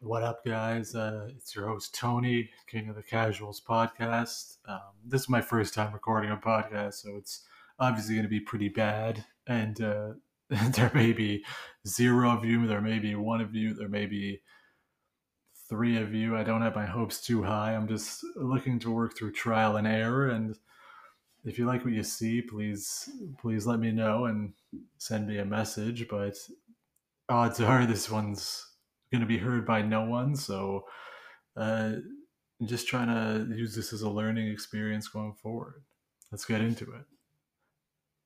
What up, guys? Uh, it's your host, Tony, King of the Casuals podcast. Um, this is my first time recording a podcast, so it's obviously going to be pretty bad. And uh, there may be zero of you, there may be one of you, there may be three of you. I don't have my hopes too high. I'm just looking to work through trial and error. And if you like what you see, please, please let me know and send me a message. But odds are this one's going to be heard by no one. So, uh, just trying to use this as a learning experience going forward. Let's get into it.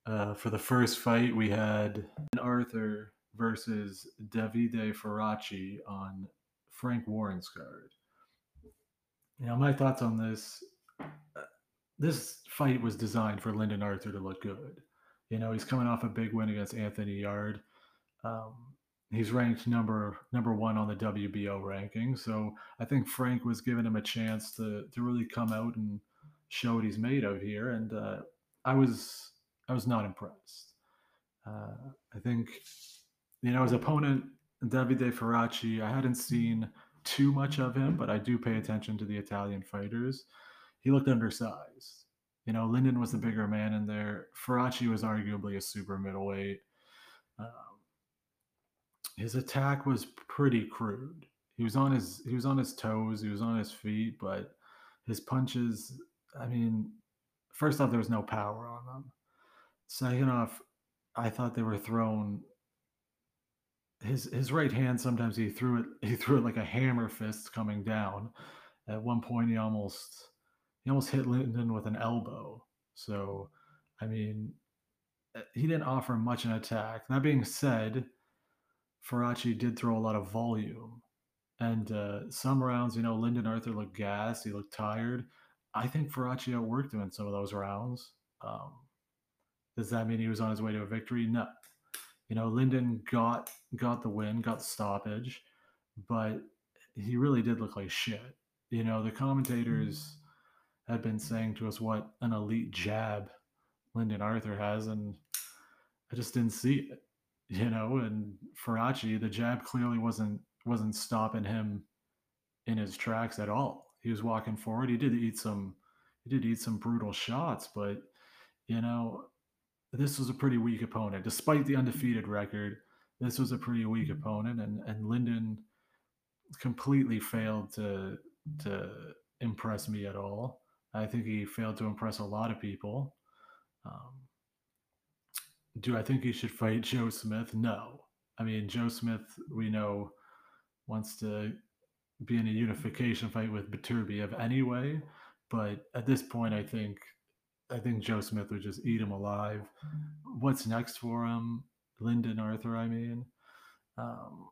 Uh, for the first fight, we had Arthur versus Davide Faraci on Frank Warren's card. Know, my thoughts on this this fight was designed for Lyndon Arthur to look good. You know, he's coming off a big win against Anthony Yarde. Um, he's ranked number number one on the WBO ranking. So I think Frank was giving him a chance to to really come out and show what he's made of here. And uh, I was I was not impressed. Uh, I think you know his opponent Davide Faraci. I hadn't seen too much of him, but I do pay attention to the Italian fighters. He looked undersized. You know, Lyndon was the bigger man in there. Faraci was arguably a super middleweight. Um, his attack was pretty crude. He was on his he was on his toes, he was on his feet, but his punches, I mean, first off, there was no power on them. Second off, I thought they were thrown. His his right hand sometimes he threw it he threw it like a hammer fist coming down. At one point, he almost he almost hit Lyndon with an elbow. So, I mean, eh, he didn't offer much in attack. That being said, Faraci did throw a lot of volume. And uh, some rounds, you know, Lyndon Arthur looked gassed. He looked tired. I think Faraci outworked him in some of those rounds. Um, does that mean he was on his way to a victory? No. You know, Lyndon got got the win, got the stoppage, but he really did look like shit. You know, the commentators had been saying to us what an elite jab Lyndon Arthur has, and I just didn't see it you know, and Faraci, the jab clearly wasn't wasn't stopping him in his tracks at all. He was walking forward. He did eat some he did eat some brutal shots, but you know, this was a pretty weak opponent. Despite the undefeated record, this was a pretty weak opponent and and Lyndon completely failed to to impress me at all. I think he failed to impress a lot of people. Um, do I think he should fight Joe Smith? No. I mean, Joe Smith, we know, wants to be in a unification fight with Beterbiev anyway. But at this point, I think I think Joe Smith would just eat him alive. What's next for him? Lyndon Arthur, I mean. Um,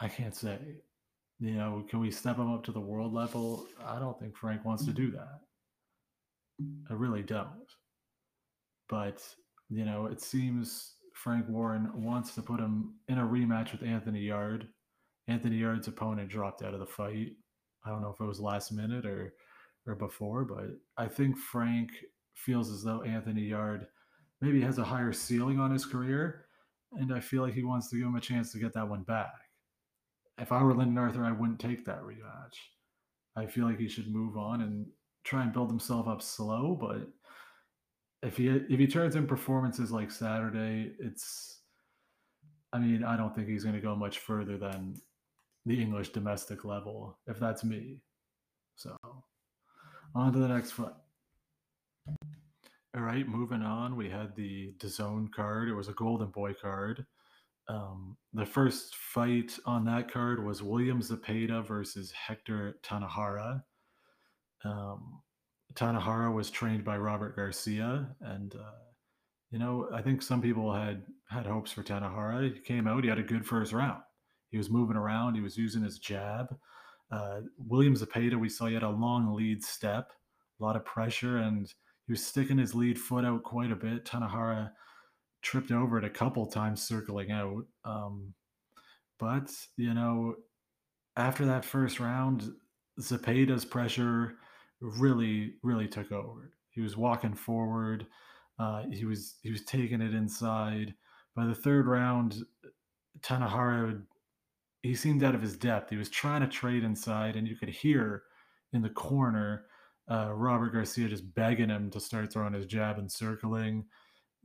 I can't say. You know, can we step him up to the world level? I don't think Frank wants to do that. I really don't. But you know, it seems Frank Warren wants to put him in a rematch with Anthony Yarde. Anthony Yarde's opponent dropped out of the fight. I don't know if it was last minute or or before, but I think Frank feels as though Anthony Yarde maybe has a higher ceiling on his career, and I feel like he wants to give him a chance to get that one back. If I were Lyndon Arthur, I wouldn't take that rematch. I feel like he should move on and try and build himself up slow, but if he if he turns in performances like Saturday, it's I mean, I don't think he's going to go much further than the English domestic level, if that's me. So, on to the next fight. All right, moving on. We had the DAZN card. It was a Golden Boy card. Um, the first fight on that card was William Zepeda versus Hector Tanajara. Um, Tanajara was trained by Robert Garcia, and uh, you know I think some people had had hopes for Tanajara. He came out, he had a good first round. He was moving around, he was using his jab. Uh, William Zepeda, we saw he had a long lead step, a lot of pressure, and he was sticking his lead foot out quite a bit. Tanajara tripped over it a couple times circling out. Um, but you know, after that first round, Zepeda's pressure really really took over. He was walking forward. Uh, he was he was taking it inside. By the third round, Tanajara he seemed out of his depth. He was trying to trade inside, and you could hear in the corner uh, Robert Garcia just begging him to start throwing his jab and circling.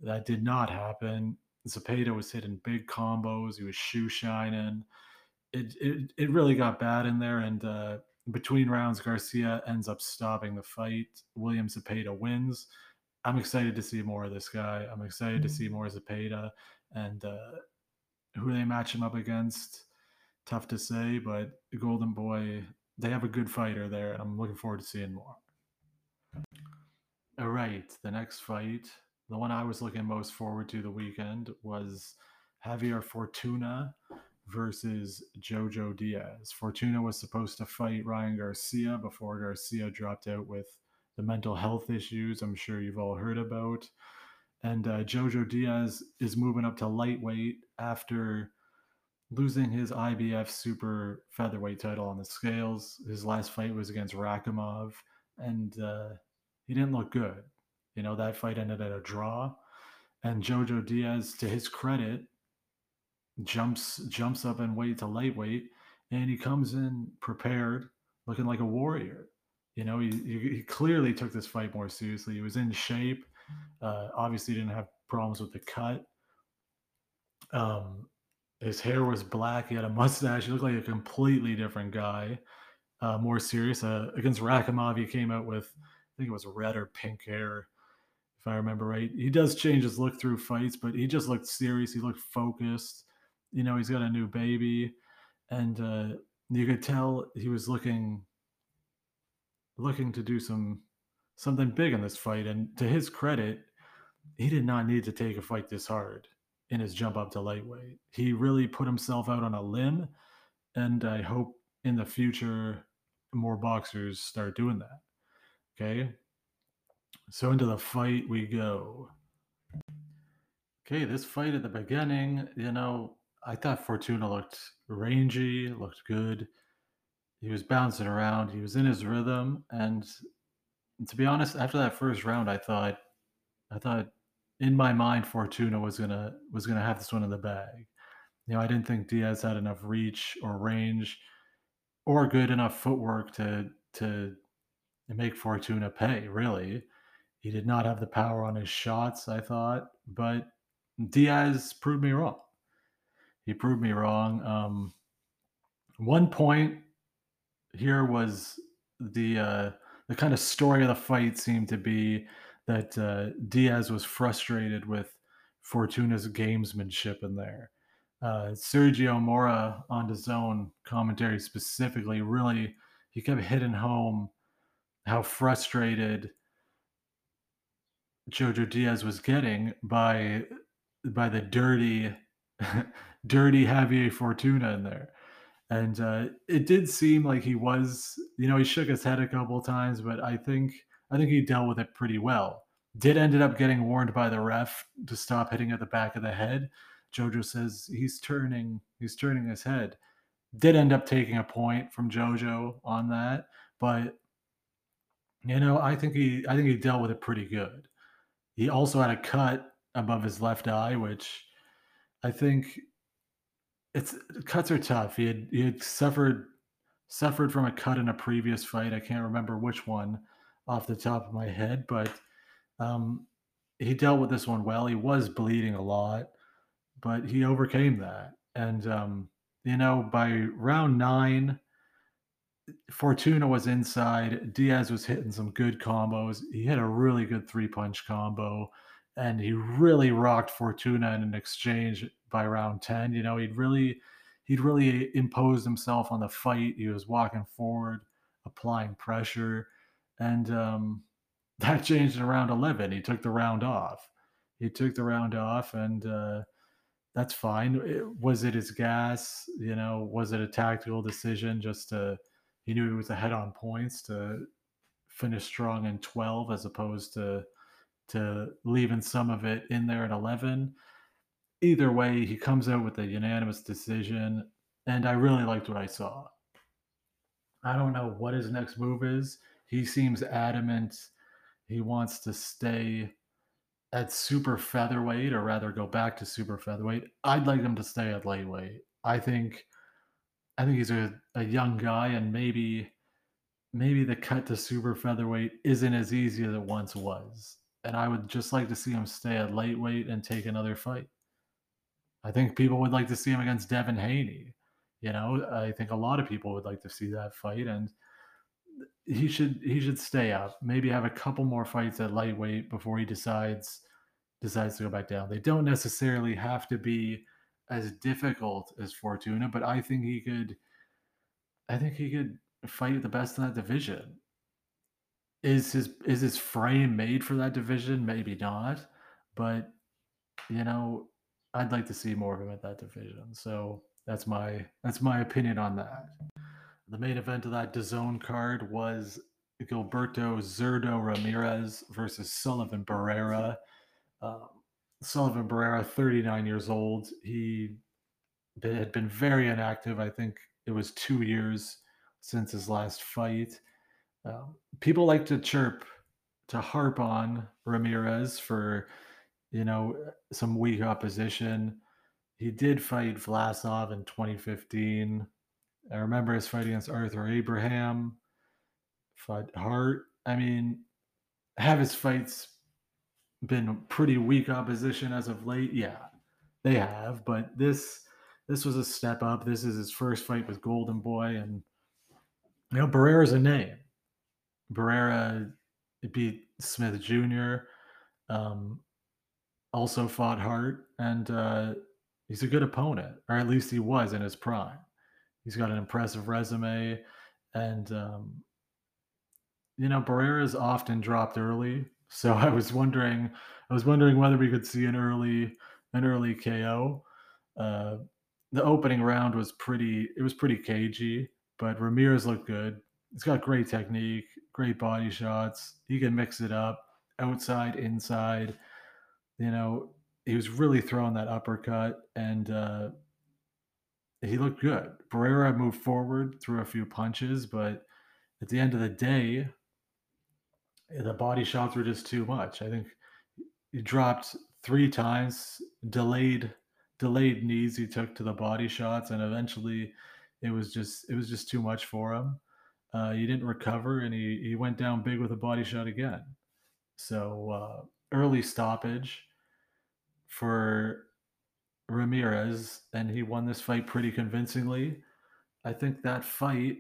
That did not happen. Zepeda was hitting big combos. He was shoe shining. It, it, it really got bad in there. And uh, between rounds, Garcia ends up stopping the fight. William Zepeda wins. I'm excited to see more of this guy. I'm excited mm-hmm. to see more Zepeda. And uh, who they match him up against, tough to say. But Golden Boy, they have a good fighter there. And I'm looking forward to seeing more. All right, the next fight, the one I was looking most forward to the weekend was Javier Fortuna versus Jojo Diaz. Fortuna was supposed to fight Ryan Garcia before Garcia dropped out with the mental health issues I'm sure you've all heard about. And uh, Jojo Diaz is moving up to lightweight after losing his IBF super featherweight title on the scales. His last fight was against Rakhimov and uh, he didn't look good. You know, that fight ended at a draw. And Jojo Diaz, to his credit, jumps jumps up and weight to lightweight, and he comes in prepared, looking like a warrior. You know, he, he clearly took this fight more seriously. He was in shape. Uh, obviously, didn't have problems with the cut. Um, his hair was black. He had a mustache. He looked like a completely different guy uh, more serious. Uh, against Rakhimov, he came out with, I think it was red or pink hair, if I remember right. He does change his look through fights, but he just looked serious. He looked focused. You know, he's got a new baby, and uh, you could tell he was looking looking to do some something big in this fight. And to his credit, he did not need to take a fight this hard in his jump up to lightweight. He really put himself out on a limb, and I hope in the future more boxers start doing that. Okay. So into the fight we go. Okay, this fight at the beginning, you know, I thought Fortuna looked rangy, looked good. He was bouncing around, he was in his rhythm, and to be honest, after that first round, I thought, I thought in my mind Fortuna was gonna was gonna have this one in the bag. You know, I didn't think Diaz had enough reach or range or good enough footwork to to make Fortuna pay. Really, he did not have the power on his shots. I thought, but Diaz proved me wrong. He proved me wrong. Um, one point here was the uh, the kind of story of the fight seemed to be that uh, Diaz was frustrated with Fortuna's gamesmanship in there uh, Sergio Mora on his own commentary specifically really he kept hitting home how frustrated Jojo Diaz was getting by by the dirty dirty Javier Fortuna in there. And uh, it did seem like he was, you know, he shook his head a couple times, but I think I think he dealt with it pretty well. Did ended up getting warned by the ref to stop hitting at the back of the head, Jojo says he's turning he's turning his head. Did end up taking a point from Jojo on that, but you know, I think he I think he dealt with it pretty good. He also had a cut above his left eye, which I think it's cuts are tough. He had he had suffered suffered from a cut in a previous fight. I can't remember which one off the top of my head, but um, he dealt with this one well. He was bleeding a lot but he overcame that. And um, you know, by round nine, Fortuna was inside. Diaz was hitting some good combos. He hit a really good three punch combo, and he really rocked Fortuna in an exchange by round ten. You know, he'd really he'd really imposed himself on the fight. He was walking forward, applying pressure, and um, that changed in round eleven. He took the round off. He took the round off, and uh, that's fine. It, was it his gas? You know, was it a tactical decision just to, he knew he was ahead on points to finish strong in 12 as opposed to, to leaving some of it in there at 11. Either way, he comes out with a unanimous decision, and I really liked what I saw. I don't know what his next move is. He seems adamant. He wants to stay at super featherweight, or rather go back to super featherweight. I'd like him to stay at lightweight. I think I think he's a, a young guy, and maybe maybe the cut to super featherweight isn't as easy as it once was. And I would just like to see him stay at lightweight and take another fight. I think people would like to see him against Devin Haney. You know, I think a lot of people would like to see that fight, and he should he should stay up. Maybe have a couple more fights at lightweight before he decides decides to go back down. They don't necessarily have to be as difficult as Fortuna, but I think he could. I think he could fight the best in that division. Is his is his frame made for that division? Maybe not, but you know, I'd like to see more of him at that division. So that's my that's my opinion on that. The main event of that DAZN card was Gilberto Zurdo Ramirez versus Sullivan Barrera. Um, Sullivan Barrera, 39 years old. He had been very inactive. I think it was two years since his last fight. People like to chirp, to harp on Ramirez for, you know, some weak opposition. He did fight Vlasov in 2015. I remember his fight against Arthur Abraham, fought Hart. I mean, have his fights been pretty weak opposition as of late? Yeah, they have. But this this was a step up. This is his first fight with Golden Boy, and you know Barrera's a name. Barrera beat Smith Jr. Um, also fought Hart, and uh, he's a good opponent, or at least he was in his prime. He's got an impressive resume, and um, you know Barrera's often dropped early, so I was wondering, I was wondering whether we could see an early, an early KO. Uh, the opening round was pretty, it was pretty cagey, but Ramirez looked good. He's got great technique, great body shots. He can mix it up, outside, inside. You know, he was really throwing that uppercut, and uh, he looked good. Barrera moved forward, threw a few punches, but at the end of the day, the body shots were just too much. I think he dropped three times, delayed delayed knees he took to the body shots, and eventually it was just it was just too much for him. Uh, he didn't recover, and he he went down big with a body shot again. So uh, early stoppage for Ramirez, and he won this fight pretty convincingly. I think that fight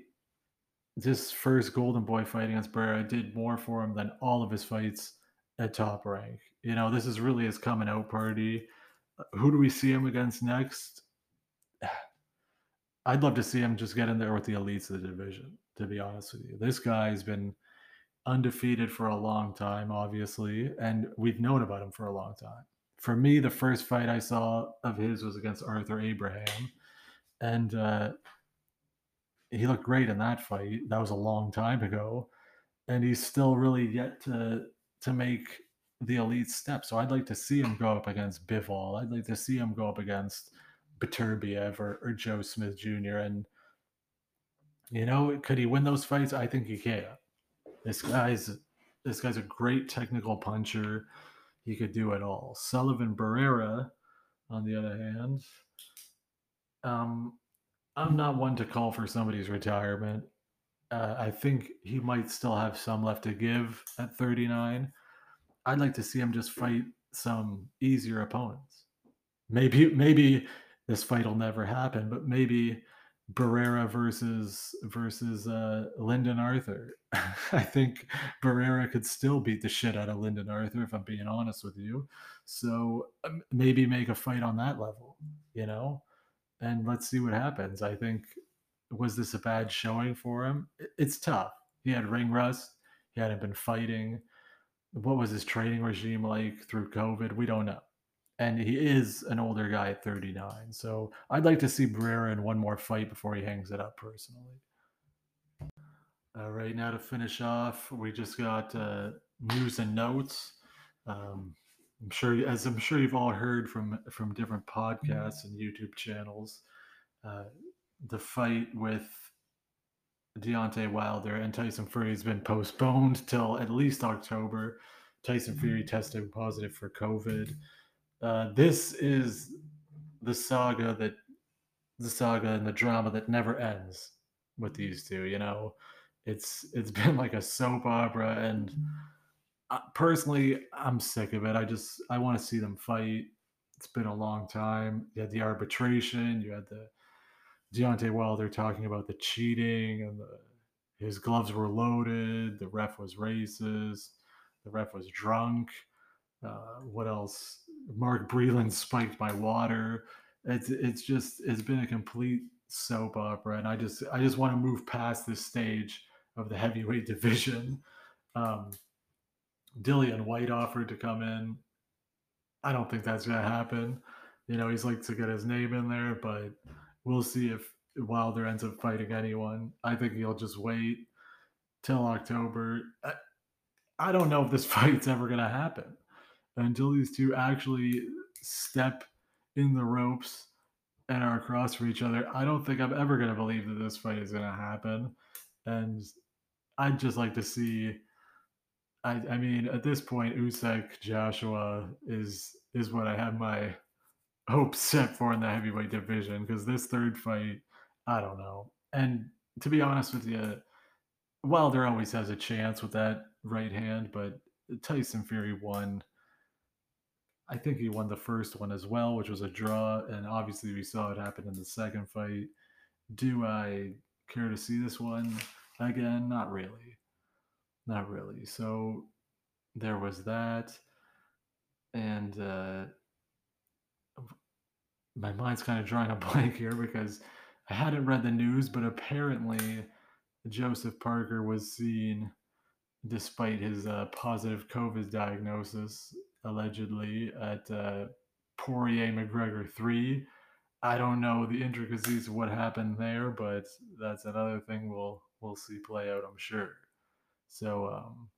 this first Golden Boy fight against Barrera did more for him than all of his fights at top rank. You know, this is really his coming out party. Who do we see him against next? I'd love to see him just get in there with the elites of the division, to be honest with you. This guy's been undefeated for a long time, obviously, and we've known about him for a long time. For me, the first fight I saw of his was against Arthur Abraham. And uh, he looked great in that fight. That was a long time ago, and he's still really yet to to make the elite step. So I'd like to see him go up against Bivol. I'd like to see him go up against Beterbiev or, or Joe Smith Jr. And you know, could he win those fights? I think he can. This guy's this guy's a great technical puncher. He could do it all. Sullivan Barrera, on the other hand, um, I'm not one to call for somebody's retirement. Uh, I think he might still have some left to give at 39. I'd like to see him just fight some easier opponents. Maybe maybe this fight will never happen, but maybe Barrera versus versus uh, Lyndon Arthur. I think Barrera could still beat the shit out of Lyndon Arthur if I'm being honest with you. So um, maybe make a fight on that level, you know and let's see what happens. I think was this a bad showing for him? It's tough. He had ring rust. He hadn't been fighting. What was his training regime like through COVID? We don't know. And he is an older guy at 39. So I'd like to see Barrera in one more fight before he hangs it up personally. All right, now to finish off, we just got uh, news and notes. Um, I'm sure, as I'm sure you've all heard from from different podcasts and YouTube channels, uh, the fight with Deontay Wilder and Tyson Fury has been postponed till at least October. Tyson Fury mm-hmm. tested positive for COVID. Uh, this is the saga that the saga and the drama that never ends with these two. You know, it's it's been like a soap opera, and uh, personally, I'm sick of it. I just I want to see them fight. It's been a long time. You had the arbitration. You had the Deontay Wilder talking about the cheating and the, his gloves were loaded. The ref was racist. The ref was drunk. Uh, what else? Mark Breland spiked my water. It's it's just it's been a complete soap opera, and I just I just want to move past this stage of the heavyweight division. Um, Dillian Whyte offered to come in. I don't think that's gonna happen. You know, he's like to get his name in there, but we'll see if Wilder ends up fighting anyone. I think he'll just wait till October. I, I don't know if this fight's ever gonna happen until these two actually step in the ropes and are across from each other. I don't think I'm ever gonna believe that this fight is gonna happen. And I'd just like to see I, I mean, at this point, Usyk Joshua is is what I have my hopes set for in the heavyweight division because this third fight, I don't know. And to be honest with you, Wilder always has a chance with that right hand, but Tyson Fury won. I think he won the first one as well, which was a draw, and obviously we saw it happen in the second fight. Do I care to see this one again? Not really. Not really. So there was that. And uh, my mind's kind of drawing a blank here because I hadn't read the news, but apparently Joseph Parker was seen, despite his uh, positive COVID diagnosis, allegedly at uh, Poirier McGregor 3. I don't know the intricacies of what happened there, but that's another thing we'll we'll see play out, I'm sure. So um,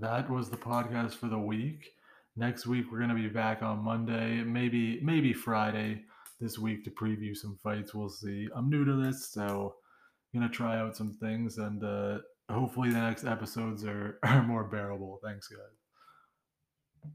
that was the podcast for the week. Next week we're gonna be back on Monday, maybe maybe Friday this week to preview some fights. We'll see. I'm new to this, so I'm gonna try out some things, and uh, hopefully the next episodes are, are more bearable. Thanks, guys.